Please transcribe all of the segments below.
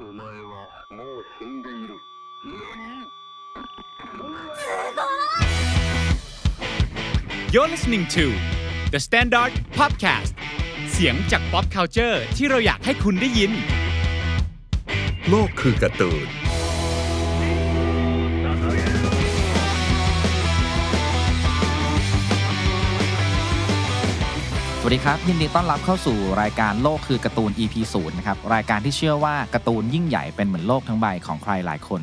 お前はもう死んでいる何 You're listening to The Standard Podcast เสียงจาก pop culture ที่เราอยากให้คุณได้ยิน โลกคือการ์ตูน วัสดีครับยินดีต้อนรับเข้าสู่รายการโลกคือการ์ตูน EP 0นะครับรายการที่เชื่อว่าการ์ตูนยิ่งใหญ่เป็นเหมือนโลกทั้งใบของใครหลายคน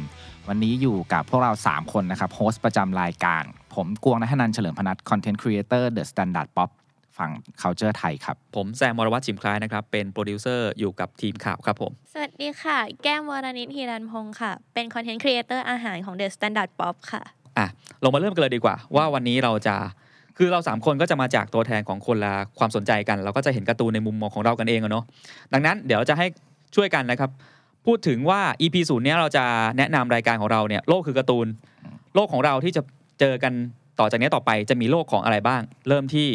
วันนี้อยู่กับพวกเรา 3 คนนะครับ host ประจำรายการ ผมกวงนัทนันท์เฉลิมพนัท content creator The Standard Popฝั่ง culture ไทยครับ ผมแซมวรวัตรชิมคล้ายนะครับ เป็นโปรดิวเซอร์อยู่กับทีมข่าวครับผม สวัสดีค่ะ แก้มวรนิตฮิรันพงศ์ค่ะ เป็น content creator อาหารของ The Standard Pop ค่ะ อะ ลงมาเริ่มกันเลยดีกว่า ว่าวันนี้เราจะ คือเราสามคนก็จะมาจากตัวแทนของคนละความสนใจกัน เราก็จะเห็นการ์ตูนในมุมมองของเรากันเองอะเนาะดังนั้นเดี๋ยวจะให้ช่วยกันนะครับ พูดถึงว่า EP ศูนย์เนี้ยเราจะแนะนำรายการของเราเนี่ยโลกคือการ์ตูน โลกของเราที่จะเจอกันต่อจากนี้ต่อไปจะมีโลกของอะไรบ้าง เริ่มที่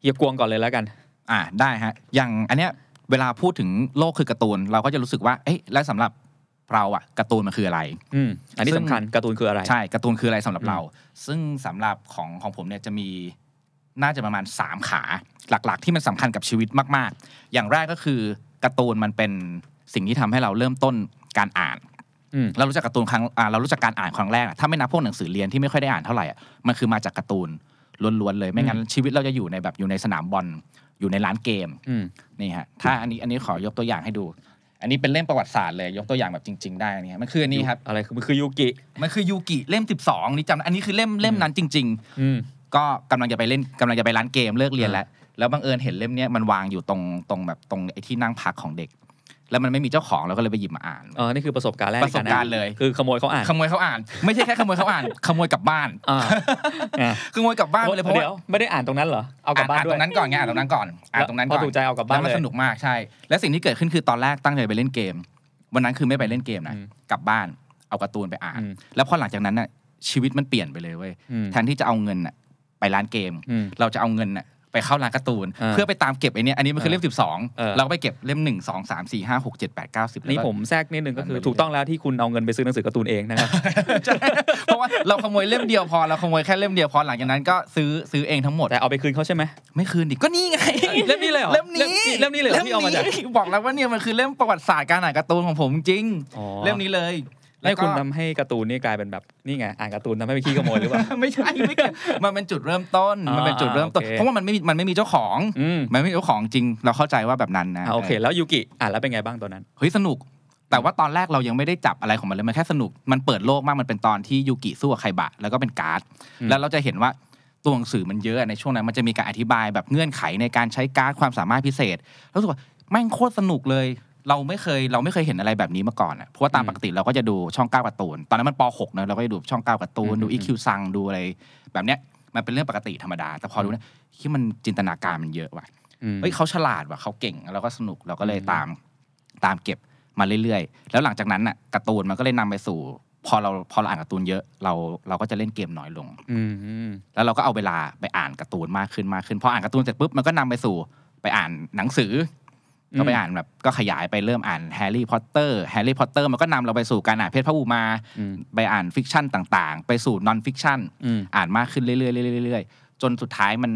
เฮียกวงก่อนเลยแล้วกัน อ่าได้ฮะอย่างอันเนี้ยเวลาพูดถึงโลกคือการ์ตูน เราก็จะรู้สึกว่าเอ๊ะแล้วสำหรับ เราอะการ์ตูนมันคืออะไรอืมอันนี้ซึ่สำงคัญการ์ตูนคืออะไรใช่การ์ตูนคืออะไรสำหรับอืมเรา ซึ่งสำหรับของของผมเนี่ยจะมีน่าจะประมาณ 3 ขาหลักๆ ที่มันสำคัญกับชีวิตมาก ๆ อย่างแรกก็คือการ์ตูนมันเป็นสิ่งที่ทำให้เราเริ่มต้นการอ่านอืมเรารู้จักการ์ตูนครั้งอ่าเรารู้จักการอ่านครั้งแรกอะถ้าไม่นับพวกหนังสือเรียนที่ไม่ค่อยได้อ่านเท่าไหร่อะมันคือมาจากการ์ตูนล้วนๆเลย ไม่งั้นชีวิตเราจะอยู่ในแบบอยู่ในสนามบอลอยู่ในร้านเกมอืมนี่ฮะถ้าอันนี้อันนี้ขอยกตัวอย่างให้ดู อันนี้เป็นเล่มประวัติศาสตร์เลยยกตัวอย่างแบบจริง ๆ ได้อันนี้ฮะมันคืออันนี้ครับอะไรคือมันคือยูกิมันคือยูกิเล่ม 12นี่จำอันนี้คือเล่มเล่มนั้นจริงอืมๆก็กำลังจะไปเล่นกำลังจะไปร้านเกมเลิกเรียนแล้วแล้วบังเอิญเห็นเล่มเนี้ยมันวางอยู่ตรงตรงแบบตรงไอ้ที่นั่งพักของเด็ก แล้วมันไม่มีเจ้าของเราก็เลยไปหยิบมาอ่านเออนี่คือประสบการณ์แรกประสบการณ์เลย คือขโมยเขาอ่านขโมยเขาอ่าน ไม่ใช่แค่ขโมยเขาอ่าน ขโมยกลับบ้านอ่าอ่าขโมยกลับบ้านไปเลยเพราะว่าเดี๋ยวไม่ได้อ่านตรงนั้นเหรอเอากลับบ้านอ่านด้วตยรงนั้นก่อนไงอ่านตรงนั้นก่อนอ่านตรงนั้นก่อนพอถูกใจเอากลับบ้านแล้วมันเลยสนุกมากใช่ และสิ่งที่เกิดขึ้นคือตอนแรกตั้งใจไปเล่นเกม วันนั้นคือไม่ไปเล่นเกมนะอืมกลับบ้านเอาการ์ตูนไปอ่านอืมแล้วพอหลังจากนั้นน่ะชีวิตมันเปลี่ยนไปเลยเว้ยอืมแทนที่จะเอาเงินน่ะไปร้านเกมอืมเราจะเอาเงินน่ะ ไปเข้าร้านการ์ตูนอ่าเพื่อไปตามเก็บไอ้เนี่ยอันนี้มันคือเล่มสิบสองเออเราก็ไปเก็บเล่มหนึ่งสองสามสี่ห้าหกเจ็ดแปดเก้าสิบนี่ผมแทรกนิดนึงก็คือถูกต้องแล้วที่คุณเอาเงินไปซื้อหนังสือการ์ตูนเองนะครับใช่เพราะว่าเราขโมยเล่มเดียวพอเราขโมยแค่เล่มเดียวพอหลังจากนั้นก็ซื้อซื้อเองทั้งหมดแต่เอาไปคืนเขาใช่ไหมไม่คืนดิก็นี่ไงเล่มนี้เลยเหรอเล่มนี้เล่มนี้เลยเหรอที่เอามาจากล่นี้บอกแล้วว่าเนี่ยมันคือเล่มประวัติศาสตร์การอ่านการ์ตูนของผมจริงอ๋อเล่มนี้เลยให้คุณ แล้วก็ทำให้การ์ตูนนี่กลายเป็นแบบนี่ไงอ่านการ์ตูนทำให้ไปขี้ขโมยหรือเปล่าไม่ใช่ไม่เกี่ยวมันเป็นจุดเริ่มต้นอ่ามัมันเป็นจุดเริ่มต้นโอเคเพราะว่ามันไม่มีมันไม่มีเจ้าของอืมมันไม่มีเจ้าของจริงเราเข้าใจว่าแบบนั้นนะอะโอเค แล้วยูกิอ่านแล้วเป็นไงบ้างตอนนั้นเฮ้ยสนุกแต่ว่าตอนแรกเรายังไม่ได้จับอะไรของมันเลยมันแค่สนุก มันเปิดโลกมากมันเป็นตอนที่ยูกิสู้กับไคบะแล้วก็เป็นการ์ดอืมแล้วเราจะเห็นว่าตัวหนังสือมันเยอะในช่วงนั้นมันจะมีการอธิบายแบบเงื่อนไขในการใช้การ์ดความสามารถพิเศษแล้วรู้สึกว่าแม่งโคตรสนุกเลย เราไม่เคยเราไม่เคยเห็นอะไรแบบนี้มาก่อนอะเพราะว่าตามปกติเราก็จะดูช่องเก้าการ์ตูน ตอนนั้นมันป .6 เนอะเราก็จะดูช่องเก้าการ์ตูนดูอีคิวซังดูอะไรแบบเนี้ยมันเป็นเรื่องปกติธรรมดา แต่พอดูเนี่ยที่มันจินตนาการมันเยอะว่ะอืมเฮ้ยเขาฉลาดว่ะเขาเก่งแล้วก็สนุกเราก็เลยอืมตามตามเก็บมาเรื่อยๆ แล้วหลังจากนั้นน่ะการ์ตูนมันก็เลยนำไปสู่ พอเราพอเราอ่านการ์ตูนเยอะ เราเราก็จะเล่นเกมน้อยลงอืมอืมแล้วเราก็เอาเวลาไปอ่านการ์ตูนมากขึ้นมากขึ้นพออ่านการ์ตูนเสร็จปุ๊บมันก็นำไปสู่ไปอ่านหนังสืออม ก็ไปอ่านแบบก็ขยายไปเริ่มอ่านแฮร์รี่พอตเตอร์แฮร์รี่พอตเตอร์มันก็นำเราไปสู่การอ่านเพชรพระอุมาอืมไปอ่าน fiction ต่างๆ ไปสู่ non-fiction อืมอ่านมากขึ้นเรื่อยๆเรื่อยๆเรื่อยๆจนสุดท้ายมัน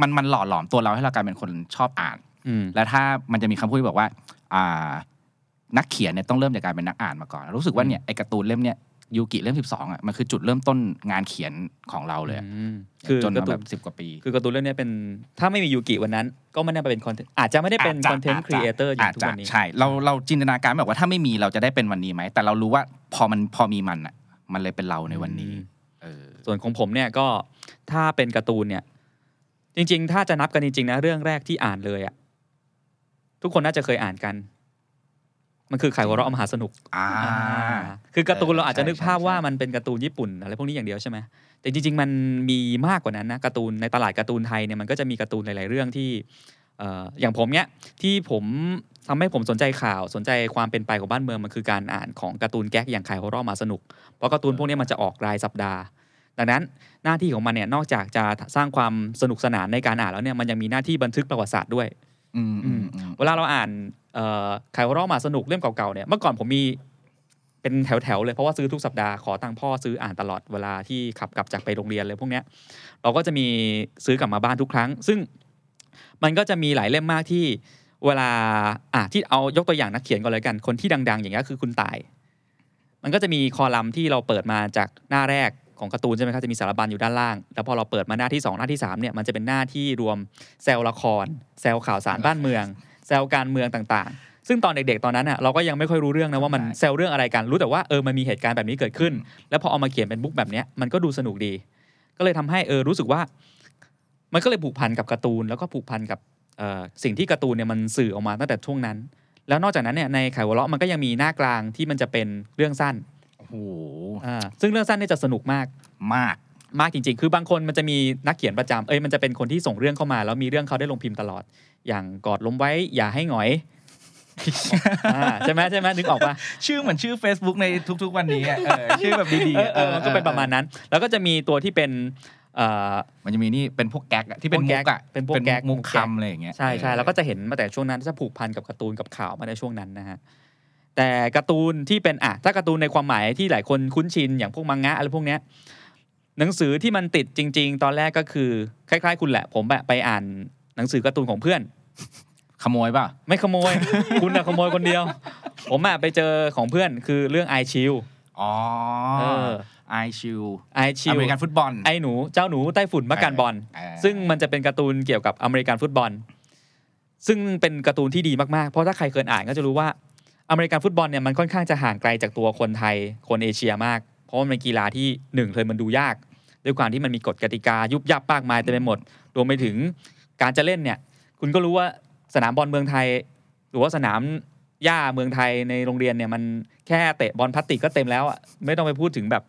มันมันหล่อหลอมตัวเราให้เรากลายเป็นคนชอบอ่านอืมแล้วถ้ามันจะมีคำพูดที่บอกว่า อ่า นักเขียนเนี่ยต้องเริ่มจากการเป็นนักอ่านมาก่อน รู้สึกว่าเนี่ยไอการ์ตูนเล่มเนี่ย ยูกิเล่มสิบสองอะมันคือจุดเริ่มต้นงานเขียนของเราเลยอะอืมคือจนการ์มาตูแบนบสิบกว่าปี คือการ์ตูนเรื่องนี้เป็นถ้าไม่มียูกิวันนั้น ก็ไม่ได้ไปเป็น content อาจจะไม่ได้เป็น content creator อย่างทุกวันนี้ใช่เราเราจินตนาการแบบว่าถ้าไม่มีเราจะได้เป็นวันนี้ไหมแต่เรารู้ว่าพอมันพอมีมันอะ มันเลยเป็นเราในวันนี้อืมเออส่วนของผมเนี่ยก็ถ้าเป็นการ์ตูนเนี่ย จริง ๆ ถ้าจะนับกันจริงๆนะเรื่องแรกที่อ่านเลยอะทุกคนน่าจะเคยอ่านกัน มันคือไขวเราะมหาสนุกอ่าคือการ์ตูนเราอาจจะนึกใช่ภาพใช่ว่ามันเป็นการ์ตูนญี่ปุ่นอะไรพวกนี้อย่างเดียวใช่ไหมแต่จริง ๆ มันมีมากกว่านั้นนะการ์ตูนในตลาดการ์ตูนไทยเนี่ยมันก็จะมีการ์ตูนหลาย ๆ เรื่องที่เอ่ออย่างผมเนี่ยที่ผมทำให้ผมสนใจข่าวสนใจความเป็นไปของบ้านเมืองมันคือการอ่านของการ์ตูนแก๊กอย่างไข่หัวเราะมาสนุก เพราะการ์ตูนพวกนี้มันจะออกรายสัปดาห์ ดังนั้นหน้าที่ของมันเนี่ยนอกจากจะสร้างความสนุกสนานในการอ่านแล้วเนี่ยมันยังมีหน้าที่บันทึกประวัติศาสตร์ด้วยอืมอืมอืมเวลาเราอ่าน เอ่อไขวรอมาสนุกเล่มเก่าๆเนี่ยเมื่อก่อนผมมีเป็นแถวๆเลยเพราะว่าซื้อทุกสัปดาห์ขอตังค์พ่อซื้ออ่านตลอดเวลาที่ขับกลับจากไปโรงเรียนเลยพวกเนี้ยเราก็จะมีซื้อกลับมาบ้านทุกครั้ง ซึ่งมันก็จะมีหลายเล่มมากที่เวลาอะที่เอายกตัวอย่างนักเขียนก่อนเลยกัน คนที่ดัง ๆ อย่างเงี้ยคือคุณตาย มันก็จะมีคอลัมน์ที่เราเปิดมาจากหน้าแรกของการ์ตูนใช่ไหมครับจะมีสารบัญอยู่ด้านล่าง แล้วพอเราเปิดมาหน้าที่ 2 หน้าที่3เนี่ยมันจะเป็นหน้าที่รวมแซลละครแซลข่าวสารบ้านเมือง แซลการเมืองต่างๆ ซึ่งตอนเด็กๆตอนนั้นอะเราก็ยังไม่ค่อยรู้เรื่องนะว่ามันใช่แซลเรื่องอะไรกันรู้แต่ว่าเออมันมีเหตุการณ์แบบนี้เกิดขึ้น แล้วพอเอามาเขียนเป็นบุ๊กแบบเนี้ยมันก็ดูสนุกดี ก็เลยทำให้เออรู้สึกว่า มันก็เลยผูกพันกับการ์ตูนแล้วก็ผูกพันกับเอ่อสิ่งที่การ์ตูนเนี่ยมันสื่อออกมาตั้งแต่ช่วงนั้น แล้วนอกจากนั้นเนี่ยในไขวะเลาะมันก็ยังมีหน้ากลางที่มันจะเป็นเรื่องสั้นโอ้โหอ่าซึ่งเรื่องสั้นเนี่ยจะสนุกมากมาก มากจริง ๆ คือบางคนมันจะมีนักเขียนประจำเอ้ยมันจะเป็นคนที่ส่งเรื่องเข้ามาแล้วมีเรื่องเขาได้ลงพิมพ์ตลอด อย่างกอดล้มไว้อย่าให้หงอยอ่าใช่ไหมใช่ไหมนึกออกปะชื่อเหมือนชื่อ Facebook ในทุก ๆ วันนี้อะเออชื่อแบบดีเอๆอเออมันก็เป็นประมาณนั้น แล้วก็จะมีตัวที่เป็นเอ่อมันจะมีนี่เป็นพวกแก๊กอะที่เป็นพวกมุแก๊กกอะเป็นพวกแก๊กมุกมุกแก๊กคำอะไรอย่างเงี้ยใช่ใช่เออแล้วก็จะเห็นมาแต่ช่วงนั้นจะผูกพันกับการ์ตูนกับข่าวมาในช่วงนั้นนะฮะแต่การ์ตูนที่เป็นอะถ้าการ์ตูนในความหมายที่หลายคนคุ้นชินอย่างพวกมังงะอะไรพวกเนี้ย หนังสือที่มันติดจริง ๆ ตอนแรกก็คือคล้ายๆ คุณแหละ ผมแบบไปอ่านหนังสือการ์ตูนของเพื่อน ขโมยป่ะ ไม่ขโมย คุณอะขโมยคนเดียว ผมอะไปเจอของเพื่อนคือเรื่องไอชิลอ๋อเออไอชิวไอชิอลเมริกันฟุตบอลไอหนูเจ้าหนูไต้ฝุ่นมักการบอลเออซึ่งมันจะเป็นการ์ตูนเกี่ยวกับอเมริกันฟุตบอล ซึ่งเป็นการ์ตูนที่ดีมากๆ เพราะถ้าใครเคยอ่านก็จะรู้ว่าอเมริกันฟุตบอลเนี่ยมันค่อนข้างจะห่างไกลจากตัวคนไทยคนเอเชียมาก เพราะมันเป็นกีฬาที่หนึ่งเลยมันดูยาก ด้วยความที่มันมีกฎกติกายุบยับมากมายเต็มไปหมด รวมไปถึงการจะเล่นเนี่ย คุณก็รู้ว่าสนามบอลเมืองไทย หรือว่าสนามหญ้าเมืองไทยในโรงเรียนเนี่ยมันแค่เตะบอลพลาสติกก็เต็มแล้วอะไม่ต้องไปพูดถึงแบบ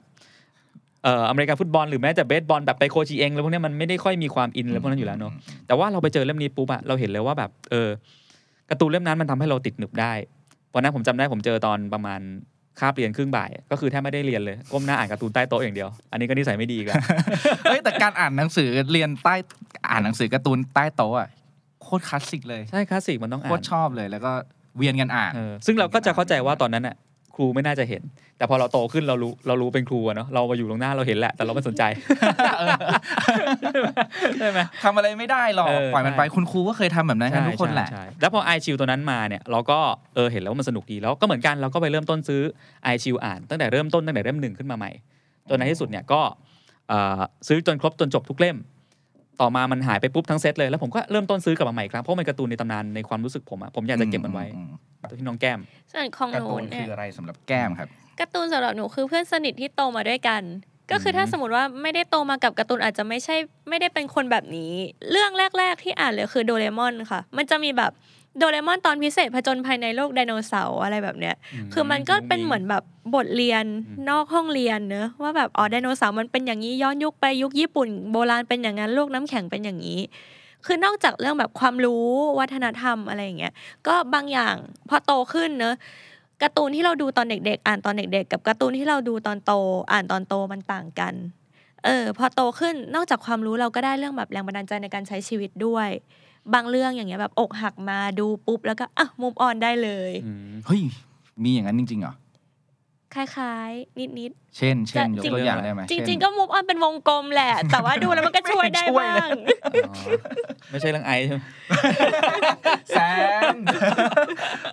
เอ่ออเมริกันฟุตบอลหรือแม้แต่เบสบอลแบบไปโคชีเองแล้วพวกนี้มันไม่ได้ค่อยมีความอินอะไรพวกนั้นอยู่แล้วเนอะแต่ว่าเราไปเจอเล่มนี้ปุ๊บอะเราเห็นเลยว่าแบบเออการ์ตูนเล่มนั้นมันทำให้เราติดหนึบได้วันนั้นผมจำได้ผมเจอตอนประมาณ คาบเรียนครึ่งบ่าย ก็คือแทบไม่ได้เรียนเลย ก้มหน้าอ่านการ์ตูนใต้โต๊ะอย่างเดียว อันนี้ก็นิสัยไม่ดีอีกแล้วเฮ้ยแต่การอ่านหนังสือเรียนใต้อ่านหนังสือการ์ตูนใต้โต๊ะอะโคตรคลาสสิกเลยใช่คลาสสิกมันต้องอ่าตรชอบเลยแล้วก็เวียนกันอ่านเออซึ่งเราก็จะเข้าใจว่าตอนนั้นน่ะค รูไม่น่าจะเห็น แต่พอเราโตขึ้นเรารู้เรารู้เป็นครูอะเนาะเรามาอยู่ตรงหน้าเราเห็นแหละแต่เราไม่สนใจใช่ไหมทำอะไรไม่ได้หรอกเออปล่อยมันไปใช่คุณครูก็เคยทำแบบนั้นกันทุกคนแหละใช่ใช่แล้วพอไอชิวตัวนั้นมาเนี่ยเราก็เออเห็นแล้วว่ามันสนุกดีแล้วก็เหมือนกันเราก็ไปเริ่มต้นซื้อไอชิวอ่าน ตั้งแต่เริ่มต้นตั้งแต่เล่มหนึ่งขึ้นมาใหม่จนในที่สุดเนี่ยก็เอ่อซื้อจนครบจนจบทุกเล่ม ต่อมามันหายไปปุ๊บทั้งเซตเลยแล้วผมก็เริ่มต้นซื้อกลับมาใหม่อีกครั้งเพราะมันการ์ตูนในตำนานในความรู้สึกผมอะผมอยากจะเก็บมันไว้อืมตัวที่น้องแก้ม ส่วนของหการ์นูตูนเนี่คืยออะไรสำหรับแก้มครับการ์ตูนสำหรับหนูคือเพื่อนสนิทที่โตมาด้วยกัน ก็คือถ้าสมมติว่าไม่ได้โตมากับการ์ตูนอาจจะไม่ใช่ ไม่ได้เป็นคนแบบนี้ เรื่องแรก ๆ ที่อ่านเลยคือโดเรมอนค่ะ มันจะมีแบบ โดเรมอนตอนพิเศษผจญภัยในโลกไดโนเสาร์อะไรแบบเนี้ย คือมันก็เป็นเหมือนแบบบทเรียนอืมนอกห้องเรียนเนอะว่าแบบอ๋อไดโนเสาร์มันเป็นอย่างนี้ย้อนยุคไปยุคญี่ปุ่น โบราณเป็นอย่างนั้นโลกน้ำแข็งเป็นอย่างนี้ คือนอกจากเรื่องแบบความรู้วัฒนธรรมอะไรอย่างเงี้ยก็บางอย่างพอโตขึ้นเนอะการ์ตูนที่เราดูตอนเด็ก ๆ อ่านตอนเด็ก ๆ กับการ์ตูนที่เราดูตอนโตอ่านตอนโตมันต่างกันเออพอโตขึ้นนอกจากความรู้เราก็ได้เรื่องแบบแรงบันดาลใจในการใช้ชีวิตด้วย บางเรื่องอย่างเงี้ยแบบอกหักมาดูปุ๊บแล้วก็อะมุมออนได้เลยอืมเฮ้ย มีอย่างนั้นจริงๆเหรอ คล้ายๆ นิด เช่น เช่นยกจริงตัวอย่างได้ไหมๆ จริงเช่นๆก็มุมออนเป็นวงกลมแหละ แต่ว่าดูแล้วมันก็ช่วยได้ไม่ช่วยบ้าเลยงอ๋อไม่ใช่เรื่องไอใช่ไหม แซม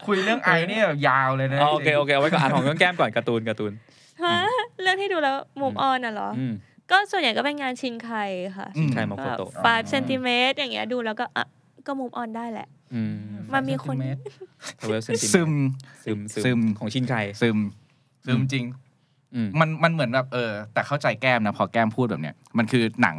คุยเรื่องไอเนี่ยยาวเลยนะอ๋อโอเคโอเคเอาไว้ก่อนอ่านของน้องแก้มก่อนการ์ตูนการ์ตูน ฮะเรื่องที่ดูแล้วมุมออนน่ะเหรอ อืม ก็ส่วนใหญ่ก็เป็นงานชินไคค่ะอืมใครมาโฟโต้5เซนติเมตรอย่างเงี้ยดูแล้วก็อะ ก็มุมออนได้แหละอืมมันมีคนทเวลเซนติซึมซึมซึมของชินไคซึม ซึมจริงอืมมันมันเหมือนแบบเออ แต่เข้าใจแก้มนะพอแก้มพูดแบบเนี้ยมันคือหนัง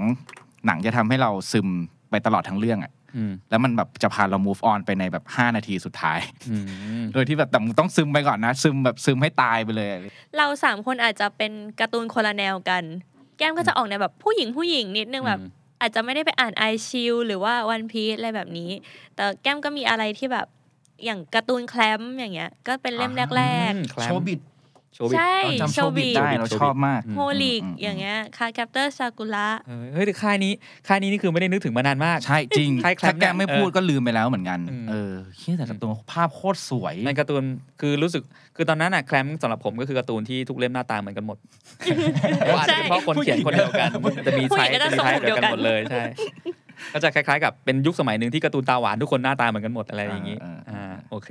หนังจะทำให้เราซึมไปตลอดทั้งเรื่องอะอืมแล้วมันแบบจะพาเรา move on ไปในแบบ 5 นาทีสุดท้ายอืมโดยที่แบบแต่มึงต้องซึมไปก่อนนะ ซึมแบบซึมให้ตายไปเลย เราสามคนอาจจะเป็นการ์ตูนคนละแนวกัน แก้มก็จะออกในวแบบผู้หญิงผู้หญิงนิดนึงแบบ อืมอาจจะไม่ได้ไปอ่านไอชิลหรือว่าวันพี e อะไรแบบนี้ แต่แก้มก็มีอะไรที่แบบอย่างการ์ตูนแคลมอย่างเงี้ย ก็เป็นเล่มแรกอืมแคลมโชบิด โชว์บิดใช่เราจำโชโชว์บิดได้โชว์บิดเราชอบมากอืมโฮลิกอืมอย่างเงี้ยการ์ดแคปเตอร์ซากุระออเฮ้ยแต่ค่ายนี้ค่ายนี้นี่คือไม่ได้นึกถึงมานานมากใช่จริงใช่แคลมถ้าแกไม่เนี่ยพูดก็ลืมไปแล้วเหมือนกันอืมเออเฮียแต่การ์ตูนภาพโคตรสวยในการ์ตูนคือรู้สึกคือตอนนั้นอะ CLAMP สำหรับผมก็คือการ์ตูนที่ทุกเล่มหน้าตาเหมือนกันหมดเพราะว่าอาจจะเป็นเพราะคนเขียนคนเดียวกันจะมีผู้หใช้ญิงก็จะจะมีทรงใช้ผมเดีเดียยววกันกันหมดเลยใช่ก็จะคล้ายๆ กับเป็นยุคสมัยหนึ่งที่การ์ตูนตาหวานทุกคนหน้าตาเหมือนกันหมดอะไรอย่างนี้เออเออเอออ่อ่าโอเค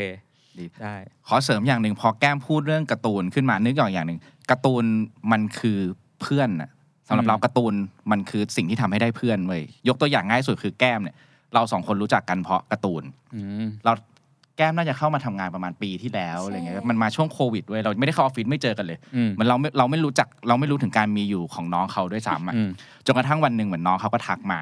ดีได้ขอเสริมอย่างหนึ่งพอแก้มพูดเรื่องการ์ตูนขึ้นมานึกออกอย่างหนึ่งการ์ตูนมันคือเพื่อนน่ะสำหรับอืมเราการ์ตูนมันคือสิ่งที่ทำให้ได้เพื่อนเว้ยยกตัวอย่างง่ายสุดคือแก้มเนี่ย เราสองคนรู้จักกันเพราะการ์ตูนอืมเราแก้มน่าจะเข้ามาทำงานประมาณปีที่แล้วอะไรเงี้ยใช่มันมาช่วงโควิดเว้ยเราไม่ได้เข้าออฟฟิศไม่เจอกันเลยอืมเหมันเราไม่เราไม่รู้จักเราไม่รู้ถึงการมีอยู่ของน้องเขาด้วยซ้ำอะอืมจนกระทั่งวันหนึ่งเหมือนน้องเขาก็ทักมา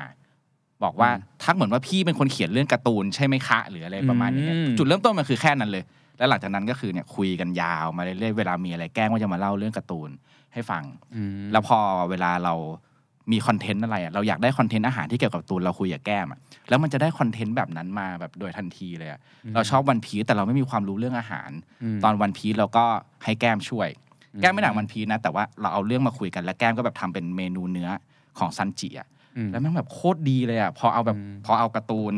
บอกว่าอืมทักเหมือนว่าพี่เป็นคนเขียนเรื่องการ์ตูนใช่ไหมคะหรืออะไรประมาณนี้อืมจุดเริ่มต้นมันคือแค่นั้นเลย แล้วหลังจากนั้นก็คือเนี่ยคุยกันยาวมาเรื่อยๆเวลามีอะไรแกล้งว่าจะมาเล่าเรื่องการ์ตูนให้ฟังอืมแล้วพอเวลาเรามีคอนเทนต์อะไรอะเราอยากได้คอนเทนต์อาหารที่เกี่ยวกับการ์ตูนเราคุยกับแก้มอะแล้วมันจะได้คอนเทนต์แบบนั้นมาแบบโดยทันทีเลยอะเราชอบวันพีซแต่เราไม่มีความรู้เรื่องอาหารตอนวันพีซเราก็ให้แก้มช่วย แก้มไม่หนักวันพีซนะ แต่ว่าเราเอาเรื่องมาคุยกันแล้วแก้มก็แบบทำเป็นเมนูเนื้อของซันจิอะอืม แล้วแม่งแบบโคตรดีเลยอะพอเอาแบบอืมพอเอาการ์ตูน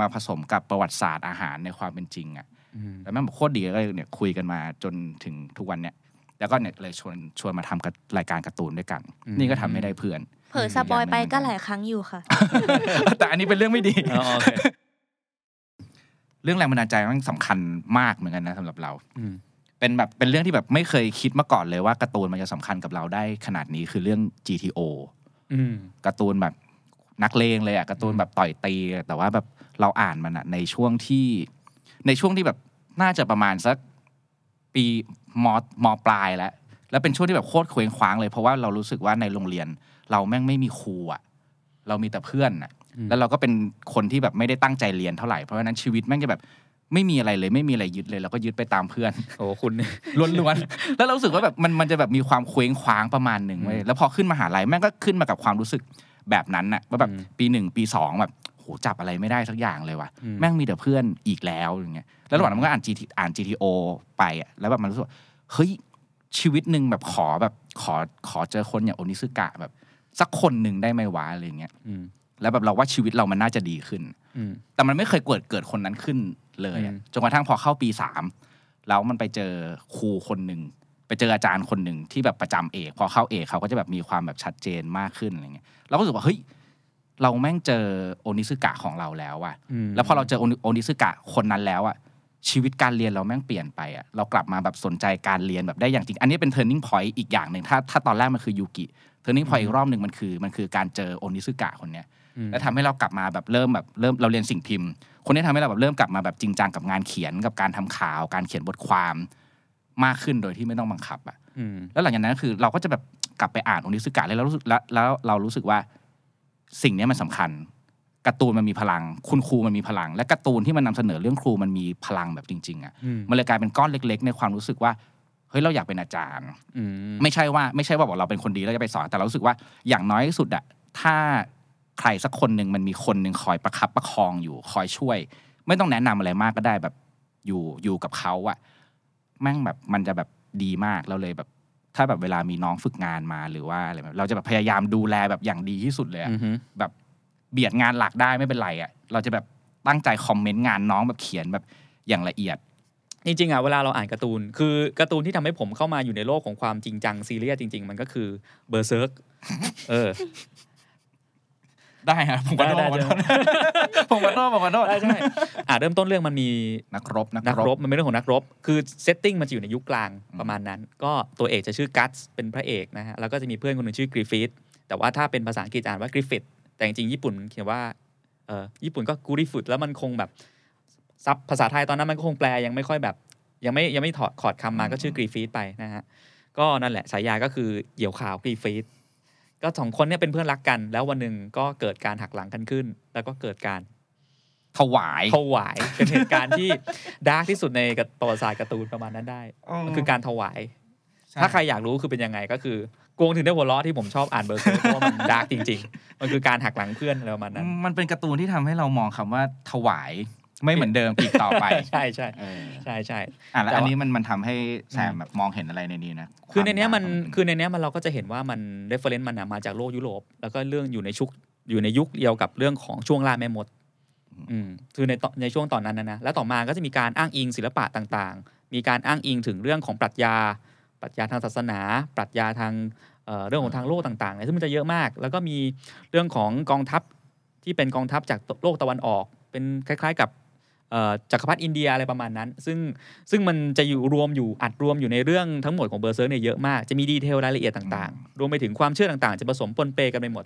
มาผสมกับประวัติศาสตร์อาหารในความเป็นจริงอะอืมแล้วแม่งแบบโคตรดีก็เลยเนี่ยคุยกันมาจนถึงทุกวันเนี่ยแล้วก็เนี่ยเลยชวนชวนมาทำกับรายการการ์ตูนด้วยกัน นี่ก็ทำให้ได้เพื่อน เผลอสปอยไปก็หลายครั้งอยู่ค่ะ แต่อันนี้เป็นเรื่องไม่ดีอ๋อโอเคเรื่องแรงบันดาลใจมันสำคัญมากเหมือนกันนะสำหรับเราอืมเป็นแบบเป็นเรื่องที่แบบไม่เคยคิดมาก่อนเลยว่าการ์ตูนมันจะสำคัญกับเราได้ขนาดนี้คือเรื่อง GTO อืม การ์ตูนแบบนักเลงเลยอะการ์ตูนแบบต่อยตี แต่ว่าแบบเราอ่านมันอะในช่วงที่ ในช่วงที่แบบน่าจะประมาณสักปีมมปลายแล้วแล้วเป็นช่วงที่แบบโคตรเคว้งคว้างเลยเพราะว่าเรารู้สึกว่าในโรงเรียน เราแม่งไม่มีครูอะเรามีแต่เพื่อนอะอืมแล้วเราก็เป็นคนที่แบบไม่ได้ตั้งใจเรียนเท่าไหร่เพราะฉะนั้นชีวิตแม่งจะแบบ ไม่มีอะไรเลยไม่มีอะไรยึดเลยเราก็ยึดไปตามเพื่อน โอ้คุณเนี่ยล้วนๆแล้วเรารู้สึกว่าแบบมันมันจะแบบมีความเคว้งคว้างประมาณหนึ่งเว้ยอืมแล้วพอขึ้นมหาลัยแม่งก็ขึ้นมากับความรู้สึกแบบนั้นน่ะว่าแบบอืมปีหนึ่งปีสองแบบโหจับอะไรไม่ได้สักอย่างเลยว่ะอืมแม่งมีแต่เพื่อนอีกแล้วอย่างเงี้ยแล้วระหว่างนั้นมันก็อ่าน GT อ่าน GTO ไปอะแล้วแบบมันรู้สึกว่าเฮ้ยชีวิตหนึ่งแบบขอแบบขอขอเจอคนอย่างโอนิซึกะแบบ สักคนหนึ่งได้ไหมวะอะไรเงี้ยอืมแล้วแบบเราว่าชีวิตเรามันน่าจะดีขึ้นอืมแต่มันไม่เคยเกิดเกิดคนนั้นขึ้น เลยอะอืมจนกระทั่งพอเข้าปีสามแล้วมันไปเจอครูคนหนึ่งไปเจออาจารย์คนหนึ่งที่แบบประจำเอก พอเข้าเอกเขาก็จะแบบมีความแบบชัดเจนมากขึ้นอะไรเงี้ยเราก็รู้สึกว่าเฮ้ยเราแม่งเจอโอนิซึกะของเราแล้วอะมแล้วพอเราเจอโอนิโอนิซึกะคนนั้นแล้วอะชีวิตการเรียนเราแม่งเปลี่ยนไปอะเรากลับมาแบบสนใจการเรียนแบบได้อย่างจริง อันนี้เป็น turning point อีกอย่างหนึ่งถ้าถ้าตอนแรกมันคือยูกิ turning point อีกรอบหนึ่งมันคือมันคือการเจอโอนิซึกะคนเนี้ยอืม แล้วทำให้เรากลับมาแบบเริ่มแบบเริ่มเราเรียนสิ่งพิมพ์ คนนี้ทำให้เราแบบเริ่มกลับมาแบบจริงจังกับงานเขียนกับการทำข่าว การเขียนบทความมากขึ้นโดยที่ไม่ต้องบังคับอะอืมแล้วหลังจากนั้นก็คือเราก็จะแบบกลับไปอ่านโอนิสึกะเลยแล้วรู้สึกแล้วแล้วเรารู้สึกว่าสิ่งเนี้ยมันสำคัญการ์ตูนมันมีพลัง คุณครูมันมีพลัง และการ์ตูนที่มันนำเสนอเรื่องครูมันมีพลังแบบจริง ๆอะอืมมันเลยกลายเป็นก้อนเล็ก ๆ ในความรู้สึกว่าเฮ้ยเราอยากเป็นอาจารย์อืมไม่ใช่ว่าไม่ใช่ว่าบอกเราเป็นคนดีแล้วจะไปสอนแต่เรารู้สึกว่าอย่างน้อยที่สุดอะถ้า ใครสักคนหนึ่งมันมีคนหนึ่งคอยประคับประคองอยู่คอยช่วย ไม่ต้องแนะนำอะไรมากก็ได้แบบอยู่อยู่กับเขาอะแม่งแบบมันจะแบบดีมากเราเลยแบบ ถ้าแบบเวลามีน้องฝึกงานมาหรือว่าอะไรแบบเราจะแบบพยายามดูแลแบบอย่างดีที่สุดเลยอะอือฮึแบบเบียดงานหลักได้ไม่เป็นไรอะเราจะแบบตั้งใจคอมเมนต์งานน้องแบบเขียนแบบอย่างละเอียดจริงๆอะเวลาเราอ่านการ์ตูน คือการ์ตูนที่ทำให้ผมเข้ามาอยู่ในโลกของความจริงจังซีเรียสจริง ๆ มันก็คือเบอร์เซิร์กเออ ได้ครับผมขอโทษได้ผมขอได้โทษผมขอโทษผมขอโทษใช่ใช่อ่าเริ่มต้นเรื่องมันมีนักรบนักนักรรบบมันเป็นเรื่องของนักรบ คือ setting มันจะอยู่ในยุคกลางประมาณนั้น ก็ตัวเอกจะชื่อกัตส์เป็นพระเอกนะฮะแล้วก็จะมีเพื่อนคนหนึ่งชื่อกริฟฟิธแต่ว่าถ้าเป็นภาษาอังกฤษอ่านว่ากริฟฟิธแต่จริงๆญี่ปุ่นเขียนว่าเออญี่ปุ่นก็กูริฟุตแล้วมันคงแบบซับภาษาไทยตอนนั้นมันก็คงแปลยังไม่ค่อยแบบ ยังไม่ยังไม่ถอดขอดคำมาก็ชื่อกริฟฟิธไปนะฮะก็นั่นแหละฉายาก็คือเหยี่ยวขาวกริฟฟิธ ก็สองคนเนี่ยเป็นเพื่อนรักกัน แล้ววันหนึ่งก็เกิดการหักหลังกันขึ้น แล้วก็เกิดการถวายถวายเป็นเหตุการณ์ที่ dark ที่สุดในประวัติศาสตร์การ์ตูนประมาณนั้นได้มันคือการถวาย ถ้าใครอยากรู้คือเป็นยังไงก็คือโกงถึงได้หัวเราะที่ผมชอบอ่านเบอร์เซิร์กเพราะว่ามัน dark จริง ๆ มันคือการหักหลังเพื่อนอะไรประมาณนั้น มันเป็นการ์ตูนที่ทำให้เรามองคำว่าถวาย ไม่เหมือนเดิมอีกต่อไป ใช่ใช่เออใช่ใช่อะแล้วแต่อันว่านี้มันมันทำให้แซมแบบมองเห็นอะไรในนี้นะ คือในเนี้ยมันวาาคือในเนี้ยมันเราก็จะเห็นว่ามัน reference มันอะมาจากโลกยุโรป แล้วก็เรื่องอยู่ในชุกอยู่ในยุคเดียวกับเรื่องของช่วงล่าแม่มดอืมคือในตอนในช่วงตอนนั้นนะนะแล้วต่อมาก็จะมีการอ้างอิงศิลปะต่างๆ มีการอ้างอิงถึงเรื่องของปรัชญาปรัชญาทางศาสนา ปรัชญาทางเอ่อเรื่องของทางโลกต่างๆเนี่ยซึ่งมันจะเยอะมาก แล้วก็มีเรื่องของกองทัพที่เป็นกองทัพจากโลกตะวันออก เป็นคล้าย ๆ กับเอ่อ จักรพรรดิอินเดียอะไรประมาณนั้น ซึ่งซึ่งมันจะอยู่รวมอยู่อัดรวมอยู่ในเรื่องทั้งหมดของเบอร์เซิร์กเนี่ยเยอะมากจะมี detail รายละเอียดต่างๆ รวมไปถึงความเชื่อต่างๆ จะผสมปนเปกันไปหมด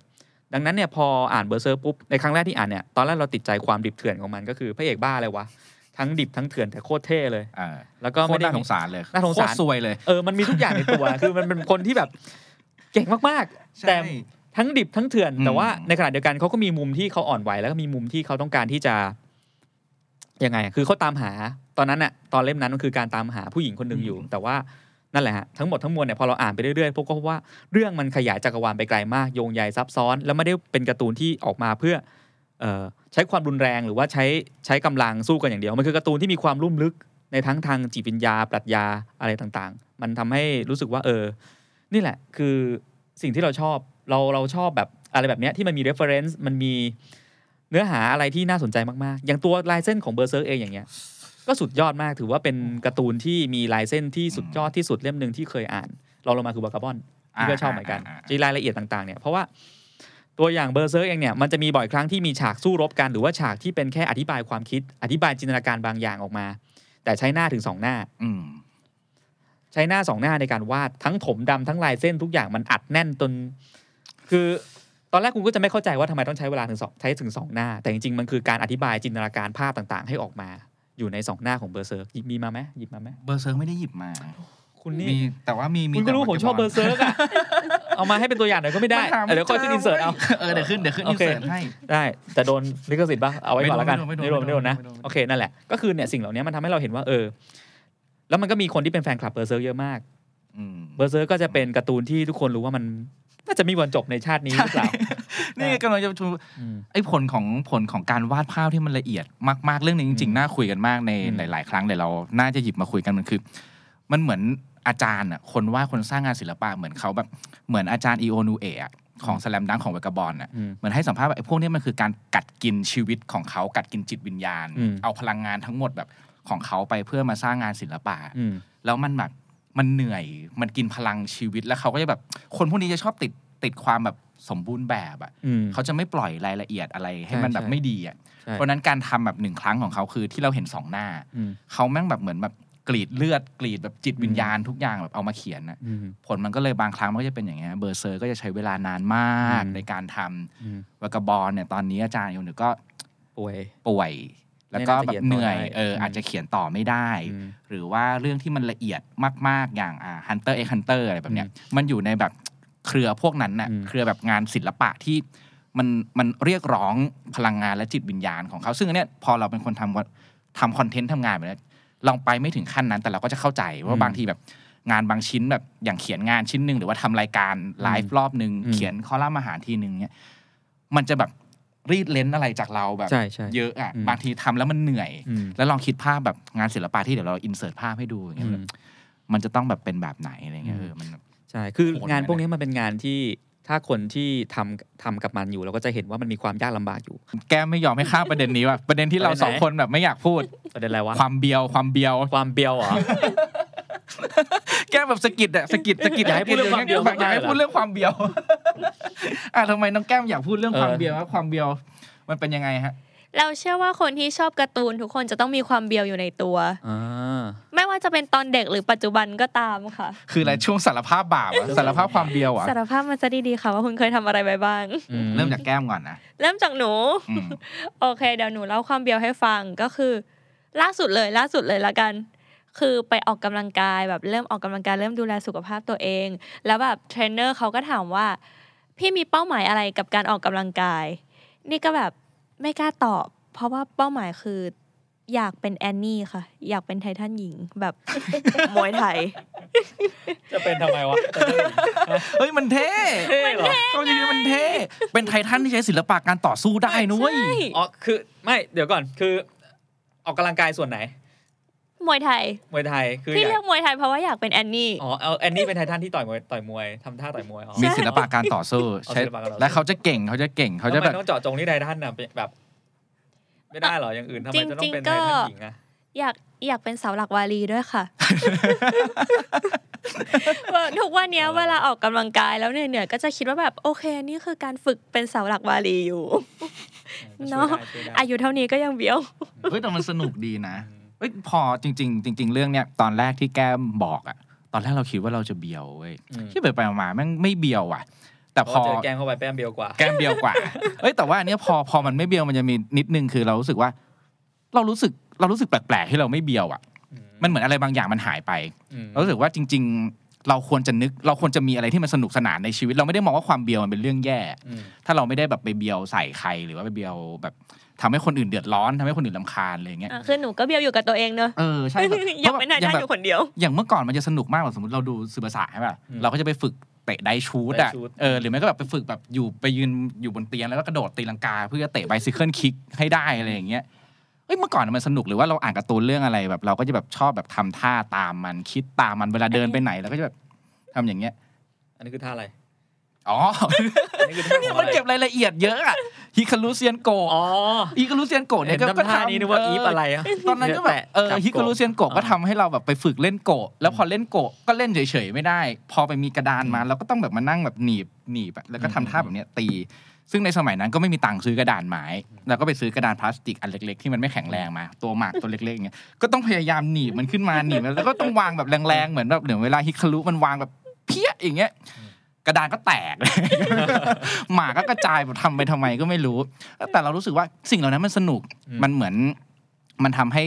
ดังนั้นเนี่ยพออ่านเบอร์เซิร์กปุ๊บในครั้งแรกที่อ่านเนี่ยตอนแรกเราติดใจความดิบเถื่อนของมันก็คือพระเอกบ้าเลยวะทั้งดิบทั้งเถื่อนแต่โคตรเท่เลยอ่าแล้วก็โคไม่ตรได้น่าสงสารเลยน่าสงสารโคตซวยเลยเออมันมีทุกอย่างในตัวคือมันเป็นคนที่แบบเก่งมากๆแต่ทั้งดิบทั้งเถื่อนอืมแต่ว่าในขณะเดียวกันเขาก็มีมุมที่เขาอ่อนไหวแล้วก็มีมุมที่เขาต้องการที่จะ ยังไงอะคือเขาตามหาตอนนั้นอะตอนเล่มนั้นมันคือการตามหาผู้หญิงคนหนึ่งอยู่ แต่ว่านั่นแหละฮะทั้งหมดทั้งมวลเนี่ยพอเราอ่านไปเรื่อยๆพวกก็พบว่าเรื่องมันขยายจักรวาลไปไกลมากโยงใยซับซ้อน แล้วไม่ได้เป็นการ์ตูนที่ออกมาเพื่อเอ่อใช้ความรุนแรงหรือว่าใช้ใช้กำลังสู้กันอย่างเดียวมันคือการ์ตูนที่มีความลุ่มลึกในทั้งทางจิตวิญญาปรัชญาอะไรต่างๆ มันทำให้รู้สึกว่าเออ นี่แหละคือสิ่งที่เราชอบเราเราชอบแบบอะไรแบบเนี้ยที่มันมี reference มันมี เนื้อหาอะไรที่น่าสนใจมากๆ อย่างตัวลายเส้นของเบอร์เซิร์กเองอย่างเงี้ยก็สุดยอดมากถือว่าเป็นการ์ตูนที่มีลายเส้นที่สุดยอดที่สุดเล่มหนึ่งที่เคยอ่านเราลงมาคือวากาบอนด์ที่ก็ชอบเหมือนกันอ่าอ่าอ่าจีรายละเอียดต่างๆเนี่ยเพราะว่าตัวอย่างเบอร์เซิร์กเองเนี่ยมันจะมีบ่อยครั้งที่มีฉากสู้รบกัน หรือว่าฉากที่เป็นแค่อธิบายความคิด อธิบายจินตนาการบางอย่างออกมา แต่ใช้หน้าถึงสองหน้าอืมใช้หน้าสองหน้าในการวาดทั้งถมดำทั้งลายเส้นทุกอย่างมันอัดแน่นจนคือ ตอนแรกคุณก็จะไม่เข้าใจว่าทำไมต้องใช้เวลาถึงสองใช้ถึงสองหน้า แต่จริงๆ มันคือการอธิบายจินตนาการภาพต่างๆ ให้ออกมา อยู่ในสองหน้าของเบอร์เซิร์กมีมาไหมหยิบมาไหมเบอร์เซิร์กไม่ได้หยิบมา คุณนี่มีแต่ว่ามีมีคุณก็รู้แต่ผมชอบเบอร์เซิร์กอะเอามาให้เป็นตัวอย่างหน่อยก็ไม่ได้เดี๋ยวค่อยขึ้น insert เอา เออเดี๋ยวขึ้นเดี๋ยวขึ้น insert ให้ โอเค ได้แต่โดนลิขสิทธิ์ป่ะเอาไว้ก่อนแล้วกันไม่โดนไม่ไม่โดโดนนไม่โดนนะไม่โดน โอเคนั่นแหละก็คือเนี่ยสิ่งเหล่านี้มันทำให้เราเห็นว่าเออ แล้วมันก็มีคนที่เป็นแฟนคลับเบอร์เซิร์กเยอะมาก อืม เบอร์เซิร์กก็จะเป็นการ์ตูนที่ทุกคนรู้ว่ามัน น่าจะมีวันจบในชาตินี้หรือเปล่า นี่กำลังจะชูอืมไอ้ผลของผลของการวาดภาพที่มันละเอียดมาก ๆ เรื่องนี้จริง ๆ น่าคุยกันมากในอืมหลาย ๆ ครั้งเลยเรา น่าจะหยิบมาคุยกันมันคือ มันเหมือนอาจารย์อะคนวาดคนสร้างงานศิลปะเหมือนเขาแบบเหมือนอาจารย์อีโอนูเอะของสแลมดังของเวกาบอลอะอืมเหมือนให้สัมภาษณ์ว่าไอ้พวกนี้มันคือการกัดกินชีวิตของเขากัดกินจิตวิญญาณอืมเอาพลังงานทั้งหมดแบบของเขาไปเพื่อมาสร้างงานศิลปะอืมแล้วมันแบบ มันเหนื่อยมันกินพลังชีวิตแล้วเขาก็จะแบบ คนพวกนี้จะชอบติดติดความแบบสมบูรณ์แบบอะอืมเขาจะไม่ปล่อยรายละเอียดอะไรให้ใช่มันแบบใช่ไม่ดีอะใช่เพราะฉะนั้นการทำแบบหนึ่งครั้งของเขาคือที่เราเห็นสองหน้าอืมเขาแม่งแบบเหมือนแบบกรีดเลือดกรีดแบบจิตวิญญาณทุกอย่างแบบเอามาเขียนนะอืมผลมันก็เลยบางครั้งมันก็จะเป็นอย่างเงี้ยเบอร์เซอร์ก็จะใช้เวลานานมากอืมในการทำอืมวากาบอลเนี่ยตอนนี้อาจารย์อยู่หนึ่งก็ป่วยป่วย แล้วก็ไม่น่าจะแบบเหนื่อยเขียนต่อได้เอออมอาจจะเขียนต่อไม่ได้อืมหรือว่าเรื่องที่มันละเอียดมาก ๆ อย่างอ่า Hunter x Hunter อะไรแบบเนี้ยมันอยู่ในแบบเครือพวกนั้นน่ะอืมเครือแบบงานศิลปะที่มันมันเรียกร้องพลังงานและจิตวิญญาณของเขา ซึ่งอันเนี้ยพอเราเป็นคนทำว่าทำคอนเทนต์ทำงานแบบเนี้ยลองไปไม่ถึงขั้นนั้น แต่เราก็จะเข้าใจว่าบางทีแบบงานบางชิ้นแบบอย่างเขียนงานชิ้นหนึ่งหรือว่าทำรายการไลฟ์รอบหนึ่งอืมเขียนคอลัมน์อาหารทีหนึ่งเนี้ยมันจะแบบ รีดเลนส์อะไรจากเราแบบใช่ใช่เยอะอะอืมบางทีทำแล้วมันเหนื่อยอืมแล้วลองคิดภาพแบบงานศิลปะที่เดี๋ยวเราอินเสิร์ตภาพให้ดูอย่างเงี้ยอืมแบบมันจะต้องแบบเป็นแบบไหนอะไรเงี้ยอืมเออมันแบบใช่คือโหดงานนะพวกนี้มันเป็นงานที่ถ้าคนที่ทำทำกับมันอยู่เราก็จะเห็นว่ามันมีความยากลำบากอยู่ แก้มไม่ยอมให้ข้ามประเด็นนี้ว่ะประเด็นที่เราประเด็นไหนสองคนแบบไม่อยากพูดประเด็นอะไรวะความเบียวความเบียวความเบียวเหรอแก้มแบบสะกิดอะสะกิดสะกิดอยากให้พูดเรื่องความเบียวแบบอยากให้เหรอพูดเรื่องความเบียว อะทำไมน้องแก้มอยากพูดเรื่องเออความเบียวว่าความเบียวมันเป็นยังไงฮะ เราเชื่อว่าคนที่ชอบการ์ตูนทุกคนจะต้องมีความเบียวอยู่ในตัวอ่าไม่ว่าจะเป็นตอนเด็กหรือปัจจุบันก็ตามค่ะ คืออะไรช่วงสารภาพบาปอะสารภาพความเบียวอะสารภาพมันจะดีๆค่ะว่าคุณเคยทำอะไรไปบ้างอืเริ่มจากแก้มก่อนนะ เริ่มจากหนูอืมโอเคเดี๋ยวหนูเล่าความเบียวให้ฟังก็คือ ล่าสุดเลยล่าสุดเลยละกันคือไปออกกำลังกายแบบเริ่มออกกำลังกายเริ่มดูแลสุขภาพตัวเอง แล้วแบบเทรนเนอร์เขาก็ถามว่า พี่มีเป้าหมายอะไรกับการออกกำลังกาย นี่ก็แบบไม่กล้าตอบ เพราะว่าเป้าหมายคืออยากเป็นแอนนี่ค่ะ อยากเป็นไททันหญิงแบบมวยไทย จะเป็นทำไมวะเฮ้ยมันเท่เท่เหรอก็จริงๆมันเท่เป็นไททันที่ใช้ศิลปะการต่อสู้ได้นุ้ยใช่อ๋อคือไม่เดี๋ยวก่อนคือ ออกกำลังกายส่วนไหน มวยไทย มวยไทย คือที่อยาเลืกอกมวยไทยเพราะว่าอยากเป็นแอนนี่ อ๋อ เอาแอนนี่เป็นไททันที่ต่อยมวย ต่อยมวยทำท่าต่อยมวยอ๋อมีศิลปะการต่อสู้เอาใช่ศิลปะการต่อสู้และเขาจะเก่ง เขาจะเก่ง เขาจะทำไมแบบต้องเจาะจงที่ไททันน่ะเป็นแบบ ไม่ได้เหรอ อย่างอื่นทำไมจะต้องเป็นไททันหญิงอะอยากอยากเป็นเสาหลักวารีด้วยค่ะ ทุกวันเนี้ยเวลาออกกำลังกายแล้วเหนื่อยๆก็จะคิดว่าแบบโอเคนี่คือการฝึกเป็นเสาหลักวารีอยู่เนอะช่วยได้ช่วยได้อายุเท่านี้ก็ยังเบี้ยวเฮ้ยแต่มันสนุกดีนะ เฮ้ยพอจริง ๆ จริง ๆ เรื่องเนี้ยตอนแรกที่แก้มบอกอะตอนแรกเราคิดว่าเราจะเบียวเว้ยอืมที่ไปไปๆมาๆแม่งไม่เบียวว่ะ แต่พพออเจอแกงเข้าไปแป้มเบียวกว่า แก้มเบียวกว่าเอ้ยแต่ว่าอันเนี้ยพอพอมันไม่เบียวมันจะมีนิดนึงคือเรารู้สึกว่า เรารู้สึกเรารู้สึกแปลกๆที่เราไม่เบียวอะอืมมันเหมือนอะไรบางอย่างมันหายไปอืมเรารู้สึกว่าจริง ๆ เราควรจะนึก เราควรจะมีอะไรที่มันสนุกสนานในชีวิต เราไม่ได้มองว่าความเบียวมันเป็นเรื่องแย่อืมถ้าเราไม่ได้แบบไปเบียวใส่ใครหรือว่าไปเบียวแบบ ทำให้คนอื่นเดือดร้อนทำให้คนอื่นลำคาญอะไรอย่างเงี้ยอะคือหนูก็เบี้ยวอยู่กับตัวเองเนอะเออใช่แบบอยากเป็นนายท่านอยู่คนเดียว อย่างเมื่อก่อนมันจะสนุกมากกว่าสมมติเราดูซูเปอร์สายใช่ป่ะอืมเราก็จะไปฝึกเตะ drive shoot อะ drive shoot เออหรือไม่ก็แบบไปฝึกแบบอยู่ไปยืนอยู่บนเตียงแล้วก็กระโดดตีลังกา เพื่อจะเตะ bicycle kick ให้ได้อะไรอย่างเงี้ยเอ้ยเมื่อก่อนมันสนุกหรือว่าเราอ่านการ์ตูนเรื่องอะไรแบบ เราก็จะแบบชอบแบบทำท่าตามมันคิดตามมันเวลาเดินไปไหนเราก็จะแบบทำอย่างเงี้ย อันนี้คือท่าอะไรอ๋ออันนี้คือท่าเนี่ยของมันอะไรเก็บรายละเอียดเยอะอะ ฮิคารุเซียนโกะอ๋อฮิคารุเซียนโกะเนี่เห็ยนก็ทำท่านี้นึกว่าอีฟอะไรอะตอนนั้นก็แบบเออจัฮิคารุโกะเซียนโกะก็ทำให้เราแบบไปฝึกเล่นโกะแล้วพอเล่นโกะก็เล่นเฉยๆไม่ได้ พอไปมีกระดานมาเราก็ต้องแบบมานั่งแบบหนีบหนีบอะแล้วก็ทำท่าแบบเนี้ยตี ซึ่งในสมัยนั้นก็ไม่มีตังค์ซื้อกระดานไม้เราก็ไปซื้อกระดานพลาสติกอันเล็ก ๆ ที่มันไม่แข็งแรงมา ตัวหมากตัวเล็กๆอย่างเงี้ยก็ต้องพยายามหนีบมันขึ้นมาหนีบมันแล้วก็ต้องวางแบบแรงๆเหมือนแบบเหมือนเวลาฮิคารุมันวางแบบเพี้ยอย่างเงี้ย กระดานก็แตก หมาก็กระจายแบบทำไปทำไมก็ไม่รู้ แต่เรารู้สึกว่าสิ่งเหล่านั้นมันสนุกอืมมันเหมือนมันทำให้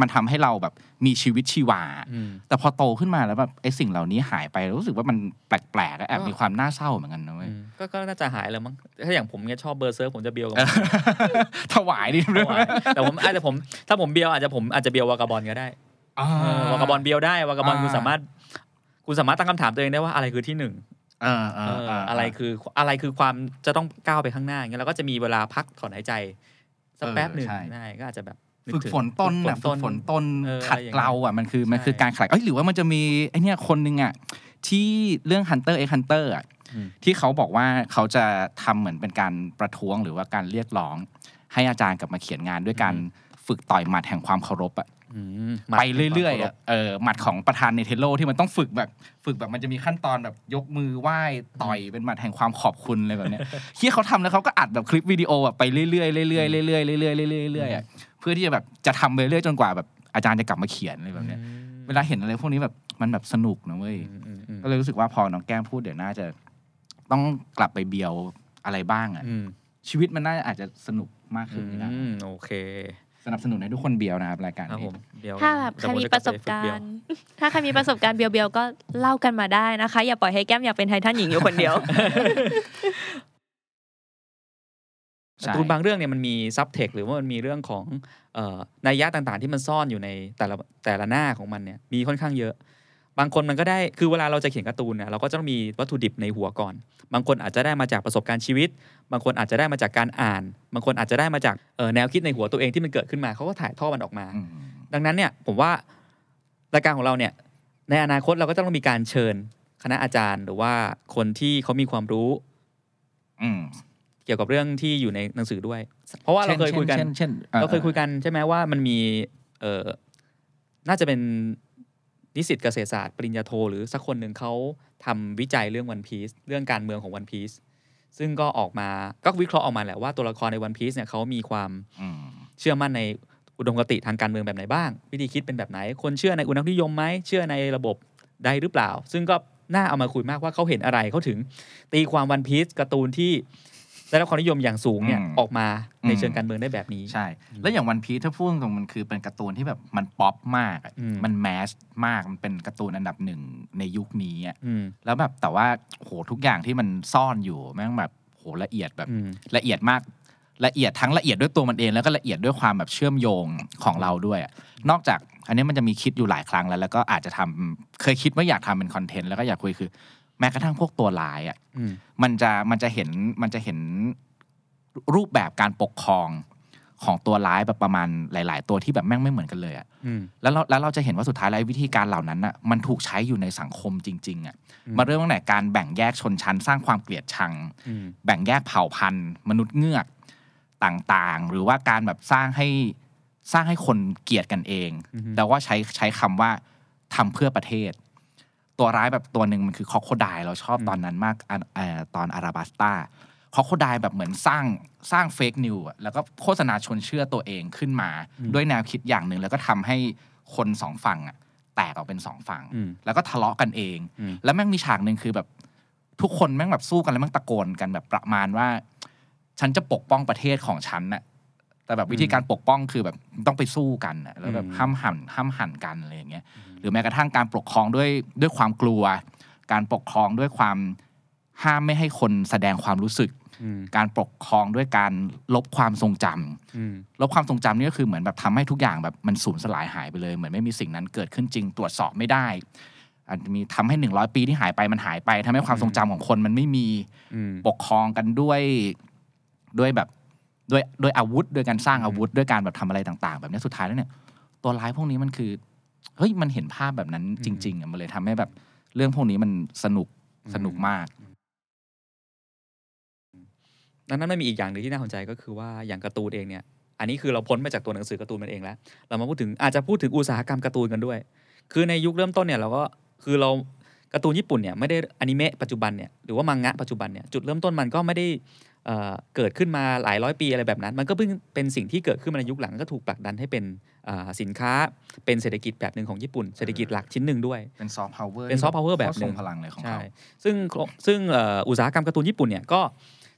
มันทำให้เราแบบมีชีวิตชีวาอืมแต่พอโตขึ้นมาแล้วแบบไอ้สิ่งเหล่านี้หายไปรู้สึกว่ามันแปลกๆอะแอบก็มีความน่าเศร้าเหมือนกันนะเว้ยอืมก็ก็น่าจะหายแล้วมั้งถ้าอย่างผมเนี่ยชอบเบอร์เซิร์ฟผมจะเบียวกับถวายดิแต่ผมอาจจะผมถ้าผมเบียวอาจจะผมอาจจะเบียววากาบอลก็ได้เออวากาบอลเบียวได้วากาบอลอ่าคุณสามารถคุณสามารถตั้งคำถามตัวเองได้ว่าอะไรคือที่หนึ่งเออเอเอออเอออะไรคืออะไรคือความจะต้องก้าวไปข้างหน้าอย่างเงี้ยเราก็จะมีเวลาพักถอนหายใจสักแป๊บหนึ่งเออใช่ได้ก็อาจจะแบบกฝึกถึงฝนต้นฝึน่ะกฝึกฝนต้นเออขัดอะไรอย่างเกลาอะมันคือมันคือใช่การขัดเอ้ยหรือว่ามันจะมีไอเนี่ยคนหนึ่งอะที่เรื่อง Hunter x Hunter อะอืมที่เขาบอกว่าเขาจะทำเหมือนเป็นการประท้วงหรือว่าการเรียกร้อง ให้อาจารย์กลับมาเขียนงานด้วยการ ฝึกต่อยหมัดแห่งความเคารพอะอืมไปเรื่อยๆอะเออหมัดของประธานเนเทโลที่มันต้องฝึกแบบฝึกแบบมันจะมีขั้นตอนแบบยกมือไหว้ต่อยเป็นหมัดแห่งความขอบคุณอะไรแบบเนี้ยที่เขาทำแล้วเขาก็อัดแบบคลิปวิดีโอแบบไปเรื่อยๆเรื่อยๆเรื่อยๆเรื่อยๆเรื่อยๆเรื่อยๆเรื่อยๆอะเพื่อที่จะแบบจะทำไปเรื่อยจนกว่าแบบอาจารย์จะกลับมาเขียนอะไรแบบเนี้ยเวลาเห็นอะไรพวกนี้แบบมันแบบสนุกนะเว้ยอืมอืมอืมก็เลยรู้สึกว่าพอน้องแก้มพูดเดี๋ยวน่าจะต้องกลับไปเบียวอะไรบ้างอะอืมชีวิตมันน่าจะอาจจะสนุกมากขึ้นนะอืมโอเค สนับสนุนให้ทุกคนเบียวนะครับรายการครับนี้ผมเบียวถ้าแบบใครมีประสบการณ์ ถ้าใครมีประสบการณ์เบียวๆก็เล่ากันมาได้นะคะ อย่าปล่อยให้แก้มอยากเป็นไททันหญิงอยู่คนเดียวการ์ตูนบางเรื่องเนี่ยมันมีซับเทคหรือว่ามันมีเรื่องของเอ่อนัยยะต่างๆ ที่มันซ่อนอยู่ในแต่ละแต่ละหน้าของมันเนี่ยมีค่อนข้างเยอะ บางคนมันก็ได้คือเวลาเราจะเขียนการ์ตูนเนี่ยเราก็จะต้องมีวัตถุดิบในหัวก่อน บางคนอาจจะได้มาจากประสบการณ์ชีวิต บางคนอาจจะได้มาจากการอ่าน บางคนอาจจะได้มาจากเอ่อแนวคิดในหัวตัวเองที่มันเกิดขึ้นมาเขาก็ถ่ายทอดมันออกมาอืมดังนั้นเนี่ยผมว่ารายการของเราเนี่ยในอนาคตเราก็ต้องมีการเชิญคณะอาจารย์ หรือว่าคนที่เขามีความรู้อืมเกี่ยวกับเรื่องที่อยู่ในหนังสือด้วย เพราะว่าเราเคยคุยกันช่เช่นช่นเราเคยคุยกันใช่ไหมว่ามันมีเออน่าจะเป็น นิสิตเกษตรศาสตร์ปริญญาโท หรือสักคนหนึ่งเขาทำวิจัยเรื่องวันพี e เรื่องการเมืองของวันพี e ซึ่งก็ออกมาก็วิเคราะห์ออกมาแหละว่าตัวละครในวันพี e เนี่ยเขามีความอืมเชื่อมั่นในอุดมคติทางการเมืองแบบไหนบ้าง วิธีคิดเป็นแบบไหน คนเชื่อในอุณหนิยมไหมเชื่อในระบบใดหรือเปล่า ซึ่งก็น่าเอามาคุยมากว่าเขาเห็นอะไรเขาถึง ตีความวันพีซการ์ตูนที่ ได้รับความนิยมอย่างสูงเนี่ยอืมออกมาในอืมเชิงการเมืองได้แบบนี้ ใช่ แล้วอย่างวันพีถ้าพูดตรงๆมันคือเป็นการ์ตูนที่แบบมันป๊อปมากอะอืมมันแมสมากมันเป็นการ์ตูนอันดับหนึ่งในยุคนี้อะอืมแล้วแบบแต่ว่าโหทุกอย่างที่มันซ่อนอยู่แม่งแบบโหละเอียดแบบอืมละเอียดมากละเอียดทั้งละเอียดด้วยตัวมันเองแล้วก็ละเอียดด้วยความแบบเชื่อมโยงของเราด้วยอะนอกจากอันนี้มันจะมีคิดอยู่หลายครั้งแล้ว แล้วก็อาจจะทำเคยคิดว่าอยากทำเป็นคอนเทนต์แล้วก็อยากคุยคือแม้กระทั่งพวกตัวร้ายอะอืมมันจะมันจะเห็นมันจะเห็นรูปแบบการปกครองของตัวร้ายแบบประมาณหลาย ๆ ตัวที่แบบแม่งไม่เหมือนกันเลยอะอืมแล้วเราแล้วเราจะเห็นว่าสุดท้ายแล้ววิธีการเหล่านั้นอะมันถูกใช้อยู่ในสังคมจริง ๆอะอืมมาเริ่มตั้งแต่การแบ่งแยกชนชั้น สร้างความเกลียดชังอืมแบ่งแยกเผ่าพันธุ์ มนุษย์เงือกต่างๆ หรือว่าการแบบสร้างให้สร้างให้คนเกลียดกันเองอือฮึแล้วว่าใช้ใช้คำว่าทำเพื่อประเทศ ตัวร้ายแบบตัวหนึ่งมันคือคอโคไดเราชอบตอนนั้นมากอันเอ่อตอนอาราบัสตาคอโคไดแบบเหมือนสร้างสร้างเฟกนิวอะแล้วก็โฆษณาชวนเชื่อตัวเองขึ้นมา ด้วยแนวคิดอย่างหนึ่งแล้วก็ทำให้คนสองฝั่งอะแตกออกเป็นสองฝั่งอืมแล้วก็ทะเลาะกันเองอืมแล้วแม่งมีฉากหนึ่งคือแบบทุกคนแม่งแบบสู้กันแล้วแม่งตะโกนกันแบบประมาณว่า ฉันจะปกป้องประเทศของฉันน่ะ แต่แบบวิธีการปกป้องคือแบบต้องไปสู้กันน่ะแล้วแบบอืมห้ามหันห้ามหันกันอะไรอย่างเงี้ยหรือแม้กระทั่งการปกครองด้วยด้วยความกลัว การปกครองด้วยความห้ามไม่ให้คนแสดงความรู้สึกอืมการปกครองด้วยการลบความทรงจำอืมลบความทรงจำนี่ก็คือเหมือนแบบทำให้ทุกอย่างแบบมันสูญสลายหายไปเลย เหมือนไม่มีสิ่งนั้นเกิดขึ้นจริงตรวจสอบไม่ได้อาจจะมีทำให้หนึ่งร้อยปีที่หายไปมันหายไปทำให้ความทรงจำของคนมันไม่มีอืมปกครองกันด้วยด้วยแบบ ด้วยด้วยอาวุธด้วยการสร้างอาวุธด้วยการแบบทำอะไรต่างๆ แบบนี้สุดท้ายแล้วเนี่ย ตัวร้ายพวกนี้มันคือเฮ้ยมันเห็นภาพแบบนั้นจริง ๆอะมันเลยทำให้แบบเรื่องพวกนี้มันสนุกสนุกมากดังนั้นมันมีอีกอย่างหนึ่งที่น่าสนใจก็คือว่าอย่างการ์ตูนเองเนี่ย อันนี้คือเราพ้นไปจากตัวหนังสือการ์ตูนมันเองแล้ว เรามาพูดถึงอาจจะพูดถึงอุตสาหกรรมการ์ตูนกันด้วย คือในยุคเริ่มต้นเนี่ยเราก็คือเราการ์ตูนญี่ปุ่นเนี่ยไม่ได้อนิเมะปัจจุบันเนี่ยหรือว่ามังงะปัจจุบันเนี่ยจุดเริ่มต้นมันก็ไม่ได้ เอ่อเกิดขึ้นมาหลายร้อยปีอะไรแบบนั้น มันก็เพิ่งเป็นสิ่งที่เกิดขึ้นมาในยุคหลังก็ถูกผลักดันให้เป็นอ่าสินค้าเป็นเศรษฐกิจแบบหนึ่งของญี่ปุ่น เศรษฐกิจหลักชิ้นหนึ่งด้วย เป็นซอฟต์พาวเวอร์เป็น soft power แบบหนึ่งทรงพลังเลยของเขาใช่ซึ่งซึ่งเอ่ออุตสาหกรรมการ์ตูนญี่ปุ่นเนี่ยก็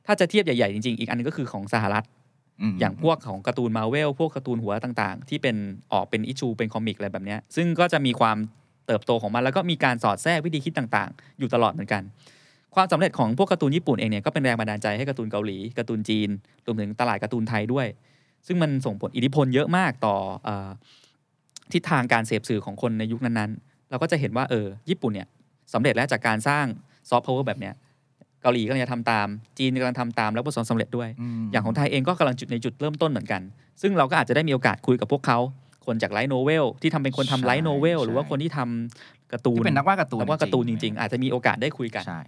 ถ้าจะเทียบใหญ่ๆจริงๆ อีกอันนึงก็คือของสหรัฐอย่างพวกของการ์ตูนมาเวลพวกการ์ตูนหัวต่างๆ ที่เป็นออกเป็น issue เป็น comic อะไรแบบเนี้ยซึ่งก็จะมีความเติบโตของมันแล้วก็มีการสอดแทรกวิธีคิดต่างๆ อยู่ตลอดเหมือนกัน ความสำเร็จของพวกการ์ตูนญี่ปุ่นเองเนี่ยก็เป็นแรงบันดาลใจให้การ์ตูนเกาหลีการ์ตูนจีนรวมถึงตลาดการ์ตูนไทยด้วย ซึ่งมันส่งผลอิทธิพลเยอะมากต่อทิศทางการเสพสื่อของคนในยุคนั้นๆ เราก็จะเห็นว่าเออญี่ปุ่นเนี่ยสำเร็จแล้วจากการสร้างซอฟต์พาวเวอร์แบบเนี้ยเกาหลีกำลังจะทำตาม จีนกำลังทำตามแล้วประสบสำเร็จด้วย อย่างของไทยเองก็กำลังจุดในจุดเริ่มต้นเหมือนกัน ซึ่งเราก็อาจจะได้มีโอกาสคุยกับพวกเขาคนจาก light novel ที่ทำเป็นคนทำ light novel หรือว่าคนที่ทำการ์ตูนที่เป็นนักวาดการ์ตูนนักวาดการ์ตูนจริงๆ อาจจะมีโอกาสได้คุยกันใช่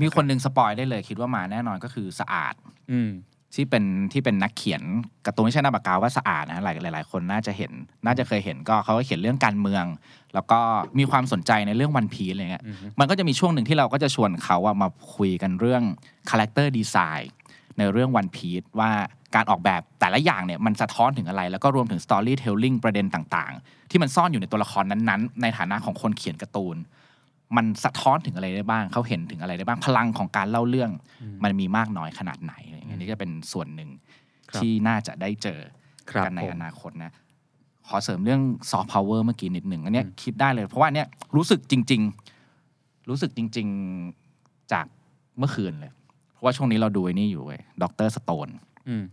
มีคนหนึ่ง spoil ได้เลยคิดว่ามาแน่นอนก็คือสะอาด อืมที่เป็นที่เป็นนักเขียนการ์ตูนไม่ใช่นามปากกาว่าสะอาดนะหลายหลาย ๆ คนน่าจะเห็น น่าจะเคยเห็นก็เขาก็เขียนเรื่องการเมือง แล้วก็มีความสนใจในเรื่องวันพี e อะไรเงี้ยอือฮึมันก็จะมีช่วงหนึ่งที่เราก็จะชวนเขาอะมาคุยกันเรื่องคาแรคเตอร์ดีไซน์ในเรื่องวันพี e ว่าการออกแบบแต่ละอย่างเนี่ยมันสะท้อนถึงอะไร แล้วก็รวมถึง storytelling ประเด็นต่าง ๆ ที่มันซ่อนอยู่ในตัวละครนั้น ๆ ในฐานะของคนเขียนการ์ตูน มันสะท้อนถึงอะไรได้บ้างเขาเห็นถึงอะไรได้บ้างพลังของการเล่าเรื่อง มันมีมากน้อยขนาดไหนอะไรอย่างเงี้ยนี่จะเป็นส่วนหนึ่งครับที่น่าจะได้เจอครับกันในผมอนาคตนะขอเสริมเรื่องซอฟต์พาวเวอร์เมื่อกี้นิดหนึ่งอันเนี้ยคิดได้เลย เพราะว่าเนี้ยรู้สึกจริง ๆ รู้สึกจริง ๆจากเมื่อคืนเลย เพราะว่าช่วงนี้เราดูไอ้นี่อยู่เว้ย Dr. Stone อืม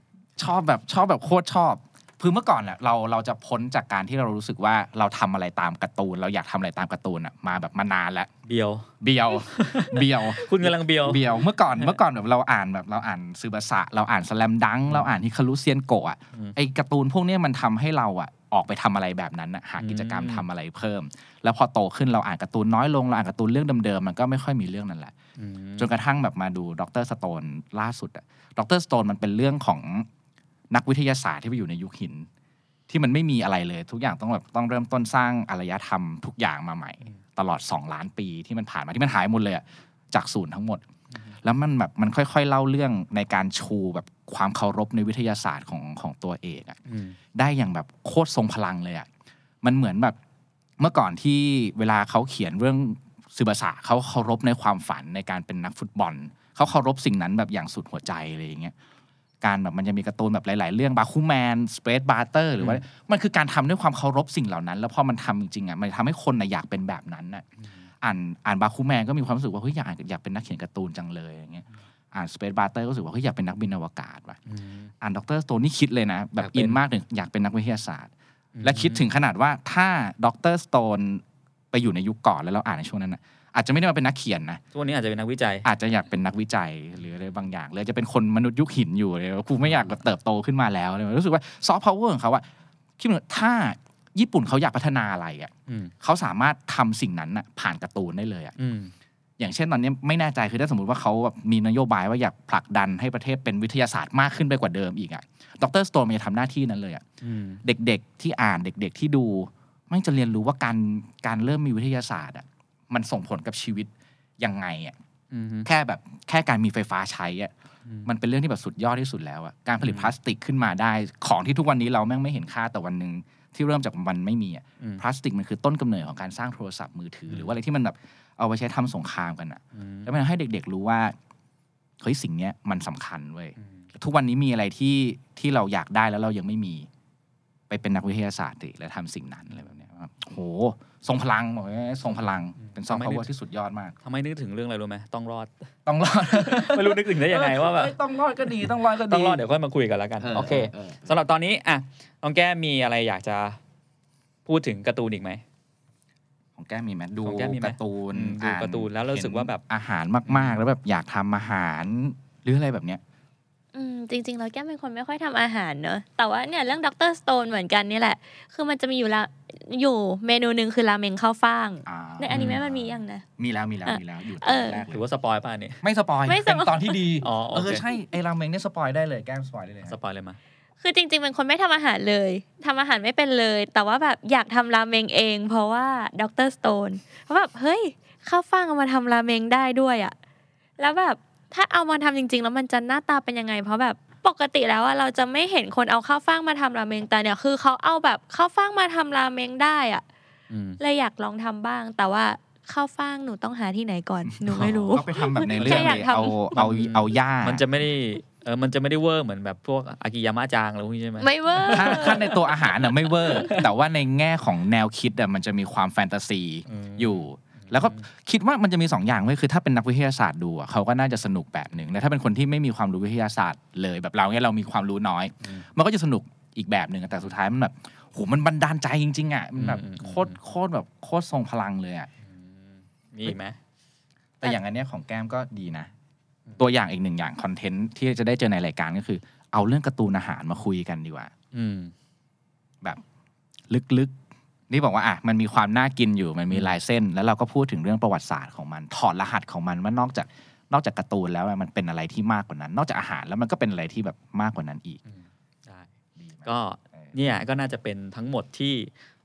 ชอบแบบชอบแบบโคตรชอบ คือเมื่อก่อนแหละเราเราจะพ้นจากการที่เรารู้สึกว่าเราทำอะไรตามการ์ตูน เราอยากทำอะไรตามการ์ตูนอะมาแบบมานานแล้วเบียวเบียวเบียว คุณกำลังเบียวเบียวเมื่อก่อนเมื่อก่อนแบบเราอ่านแบบเราอ่านซึบาสะเราอ่าน Slam Dunk เราอ่านฮิคารุเซียนโกะอะอืมไอการ์ตูนพวกเนี้ยมันทำให้เราอะออกไปทำอะไรแบบนั้นอะหากิจกรรมอืมทำอะไรเพิ่ม แล้วพอโตขึ้นเราอ่านการ์ตูนน้อยลงเราอ่านการ์ตูนเรื่องเดิมๆมันก็ไม่ค่อยมีเรื่องนั้นแหละอืมจนกระทั่งแบบมาดู Dr. Stone ล่าสุดอะ Dr. Stone มันเป็นเรื่องของ นักวิทยาศาสตร์ที่ไปอยู่ในยุคหิน ที่มันไม่มีอะไรเลย ทุกอย่างต้องแบบต้องเริ่มต้นสร้างอารยธรรมทุกอย่างมาใหม่ ตลอด 2 ล้านปีที่มันผ่านมาที่มันหายหมดเลยอะจากศูนย์ทั้งหมด แล้วมันแบบมันค่อย ๆ เล่าเรื่องในการชูแบบความเคารพในวิทยาศาสตร์ของของตัวเอกอะอืมได้อย่างแบบโคตรทรงพลังเลยอะมันเหมือนแบบเมื่อก่อนที่เวลาเขาเขียนเรื่องซึบาสะเขาเคารพในความฝันในการเป็นนักฟุตบอล เขาเคารพสิ่งนั้นแบบอย่างสุดหัวใจอะไรอย่างเงี้ย การแบบมันจะมีการ์ตูนแบบหลาย ๆ เรื่องบาคูแมน Space Brothers หรือว่า มันคือการทำด้วยความเคารพสิ่งเหล่านั้น แล้วพอมันทำจริงๆอะมันทำให้คนน่ะอยากเป็นแบบนั้นน่ะอ่านอ่านบาคูแมนก็มีความรู้สึกว่าเฮ้ยอยากอยากเป็นนักเขียนการ์ตูนจังเลยอย่างเงี้ยอ่าน Space Brothers ก็รู้สึกว่าเฮ้ยอยากเป็นนักบินอวกาศว่ะอืมอ่าน Dr. Stone นี่คิดเลยนะ แบบอยากเป็นอินมากถึงอยากเป็นนักวิทยาศาสตร์อืมและคิดถึงขนาดว่าถ้า Dr. Stone ไปอยู่ในยุคก่อนแล้วเราอ่านในช่วงนั้นนะ อาจจะไม่ได้มาเป็นนักเขียนนะทุกวันนี้อาจจะเป็นนักวิจัย อาจจะอยากเป็นนักวิจัยหรืออะไรบางอย่างหรือจะเป็นคนมนุษย์ยุคหินอยู่เลยกูไม่อยากแบบเติบโตขึ้นมาแล้วเลยรู้สึกว่าซอฟต์พาวเวอร์ของเขาอะคิดว่าถ้าญี่ปุ่นเขาอยากพัฒนาอะไรอะอืมเขาสามารถทำสิ่งนั้นอะผ่านการ์ตูนได้เลยอะอืมอย่างเช่นตอนนี้ไม่แน่ใจคือถ้าสมมติว่าเขาแบบมีนโยบายว่าอยากผลักดันให้ประเทศเป็นวิทยาศาสตร์มากขึ้นไปกว่าเดิมอีกอะ Dr. Stone มันจะทำหน้าที่นั้นเลยอะอืมเด็กๆที่อ่านเด็ก ๆที่ดูแม่งจะเรียนรู้ว่าการการเริ่มมีวิทยาศาสตร์อะ มันส่งผลกับชีวิตยังไงอะอืมแค่แบบแค่การมีไฟฟ้าใช้อะอืมมันเป็นเรื่องที่แบบสุดยอดที่สุดแล้วอะการผลิตอืมพลาสติกขึ้นมาได้ ของที่ทุกวันนี้เราแม่งไม่เห็นค่าแต่วันหนึ่งที่เริ่มจากมันไม่มีอะอืมพลาสติกมันคือต้นกำเนิดของการสร้างโทรศัพท์มือถือ หรือว่าอะไรที่มันแบบเอาไปใช้ทำสงครามกันอะอืมแล้วมันให้เด็ก ๆ รู้ว่าเฮ้ยสิ่งเนี้ยมันสำคัญเว้ยอืมทุกวันนี้มีอะไรที่ที่เราอยากได้แล้วเรายังไม่มี ไปเป็นนักวิทยาศาสตร์ดิแล้วทำสิ่งนั้นอะไรแบบเนี้ยครับ โหทรงพลังบอกเลยทรงพลังเป็นซอฟต์พาวเวอร์ที่สุดยอดมากทำไมนึกถึงเรื่องอะไรรู้ไหมต้องรอด ต้องรอด ไม่รู้นึกถึงได้ยังไงว่าแบบเอ้ยต้องรอดก็ดีต้องรอดก็ดีต้องรอดเดี๋ยวค่อยมาคุยกันแล้วกันโอเคสำหรับตอนนี้อะน้องแก้มมีอะไรอยากจะพูดถึงการ์ตูนอีกไหมของแก้มมีไหมดูของแก้มมีไหมการ์ตูนอืมดูอ่นการ์ตูนแล้วรู้สึกว่าแบบเห็นอาหารมาก ๆ แล้วแบบอยากทำอาหารหรืออะไรแบบเนี้ยอืมจริง ๆ เราแก้มเป็นคนไม่ค่อยทำอาหารเนอะแต่ว่าเนี่ยเรื่องดรสโตนเหมือนกันนี่แหละ คือมันจะมีอยู่ละ อยู่เมนูหนึ่งคือราเมงข้าวฟ่างอ่าในอนิเมะมันมียังนะ มีแล้วมีแล้วอะมีแล้วอยู่ตเออนอแรกเลถืยอว่าสปอยป่ะอันนี่ไม่สปอยไม่สปอยเป็นตอนที่ดีอ๋อโอเอเคอใช่ไอ้ราเมงเนี่ยสปอยได้เลยแก้มสปอยได้เลยสปอยเลยมาคือจริงๆเป็นคนไม่ทำอาหารเลยทำอาหารไม่เป็นเลย แต่ว่าแบบอยากทำราเมงเอง เพราะว่าดรสโตนเพราะแบบเฮ้ยข้าวฟ่างเอามาทำราเมงได้ด้วยอะแล้วแบบถ้าเอามาทำจริง ๆ แล้วมันจะหน้าตาเป็นยังไง เพราะแบบ ปกติแล้วอะเราจะไม่เห็นคนเอาข้าวฟ่างมาทำราเมงแต่เนี่ยคือเขาเอาแบบข้าวฟ่างมาทำราเมงได้อะอืมเลยอยากลองทำบ้าง แต่ว่าข้าวฟ่างหนูต้องหาที่ไหนก่อนหนูไม่รู้ก็ไปทำแบบในเรื่องแค่อยากเลยทำเอาเอาเอาหญ้ามันจะไม่ได้เออ มันจะไม่ได้เวอร์เหมือนแบบพวกอากิยามะจังอะไรพวกนี้ใช่ไหมไม่เวอร์ถ้าถ้าในตัวอาหารน่ะไม่เวอร์ แต่ว่าในแง่ของแนวคิดอะมันจะมีความแฟนตาซีอืมอยู่ แล้วก็คิดว่ามันจะมีสองอย่างเว้ยคือถ้าเป็นนักวิทยาศาสตร์ดูอะเขาก็น่าจะสนุกแบบหนึ่งแต่ถ้าเป็นคนที่ไม่มีความรู้วิทยาศาสตร์เลยแบบเราเนี่ยเรามีความรู้น้อย มันก็จะสนุกอีกแบบหนึ่งแต่สุดท้ายมันแบบโหมันบันดาลใจจริงๆอะมันแบบอืมอืมโคตรโคตรแบบโคตรทรงพลังเลยอะมีอีกไหมแต่อย่างอันเนี้ยของแก้มก็ดีนะ ตัวอย่างอีกหนึ่งอย่างคอนเทนต์ที่จะได้เจอในรายการก็คือ เอาเรื่องการ์ตูนอาหารมาคุยกันดีกว่า อืม แบบลึกๆ นี่บอกว่าอะมันมีความน่ากินอยู่มันมีลายเส้น แล้วเราก็พูดถึงเรื่องประวัติศาสตร์ของมันถอดรหัสของมันว่านอกจากนอกจากการ์ตูนแล้วอะมันเป็นอะไรที่มากกว่านั้น นอกจากอาหารแล้วมันก็เป็นอะไรที่แบบมากกว่านั้นอีกได้ดีไหมก็เออเนี่ยก็น่าจะเป็นทั้งหมดที่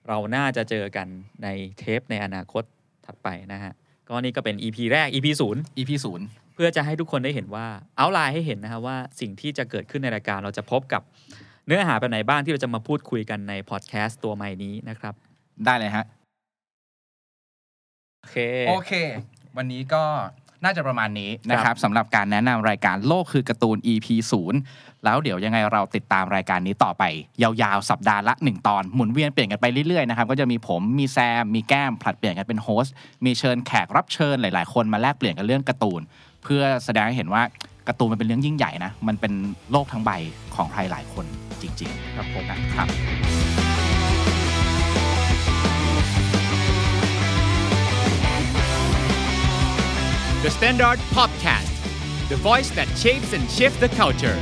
เราน่าจะเจอกันในเทปในอนาคตถัดไปนะฮะก็นี่ก็เป็น EP แรก EP ศูนย์ EP ศูนย์เพื่อจะให้ทุกคนได้เห็นว่าเอาไลน์ให้เห็นนะครับว่าสิ่งที่จะเกิดขึ้นในรายการเราจะพบกับเนื้อหาแบบไหนบ้างที่เราจะมาพูดคุยกันในพอดแคสต์ตัวใหม่นี้นะครับ ได้เลยฮะ โอเค โอเค วันนี้ก็น่าจะประมาณนี้นะครับสำหรับการแนะนำรายการโลกคือการ์ตูน EP 0แล้วเดี๋ยวยังไงเราติดตามรายการนี้ต่อไป ยาวๆ สัปดาห์ละ 1 ตอน หมุนเวียนเปลี่ยนกันไปเรื่อยๆนะครับก็จะมีผมมีแซม มีแก้ม ผลัดเปลี่ยนกันเป็นโฮสต์มีเชิญแขกรับเชิญหลายๆ คนมาแลกเปลี่ยนกันเรื่องการ์ตูน เพื่อแสดงให้เห็นว่าการ์ตูนมันเป็นเรื่องยิ่งใหญ่นะมันเป็นโลกทั้งใบของใครหลายคนจริงๆ ครับผมนะครับ The Standard Podcast, the voice that shapes and shifts the culture.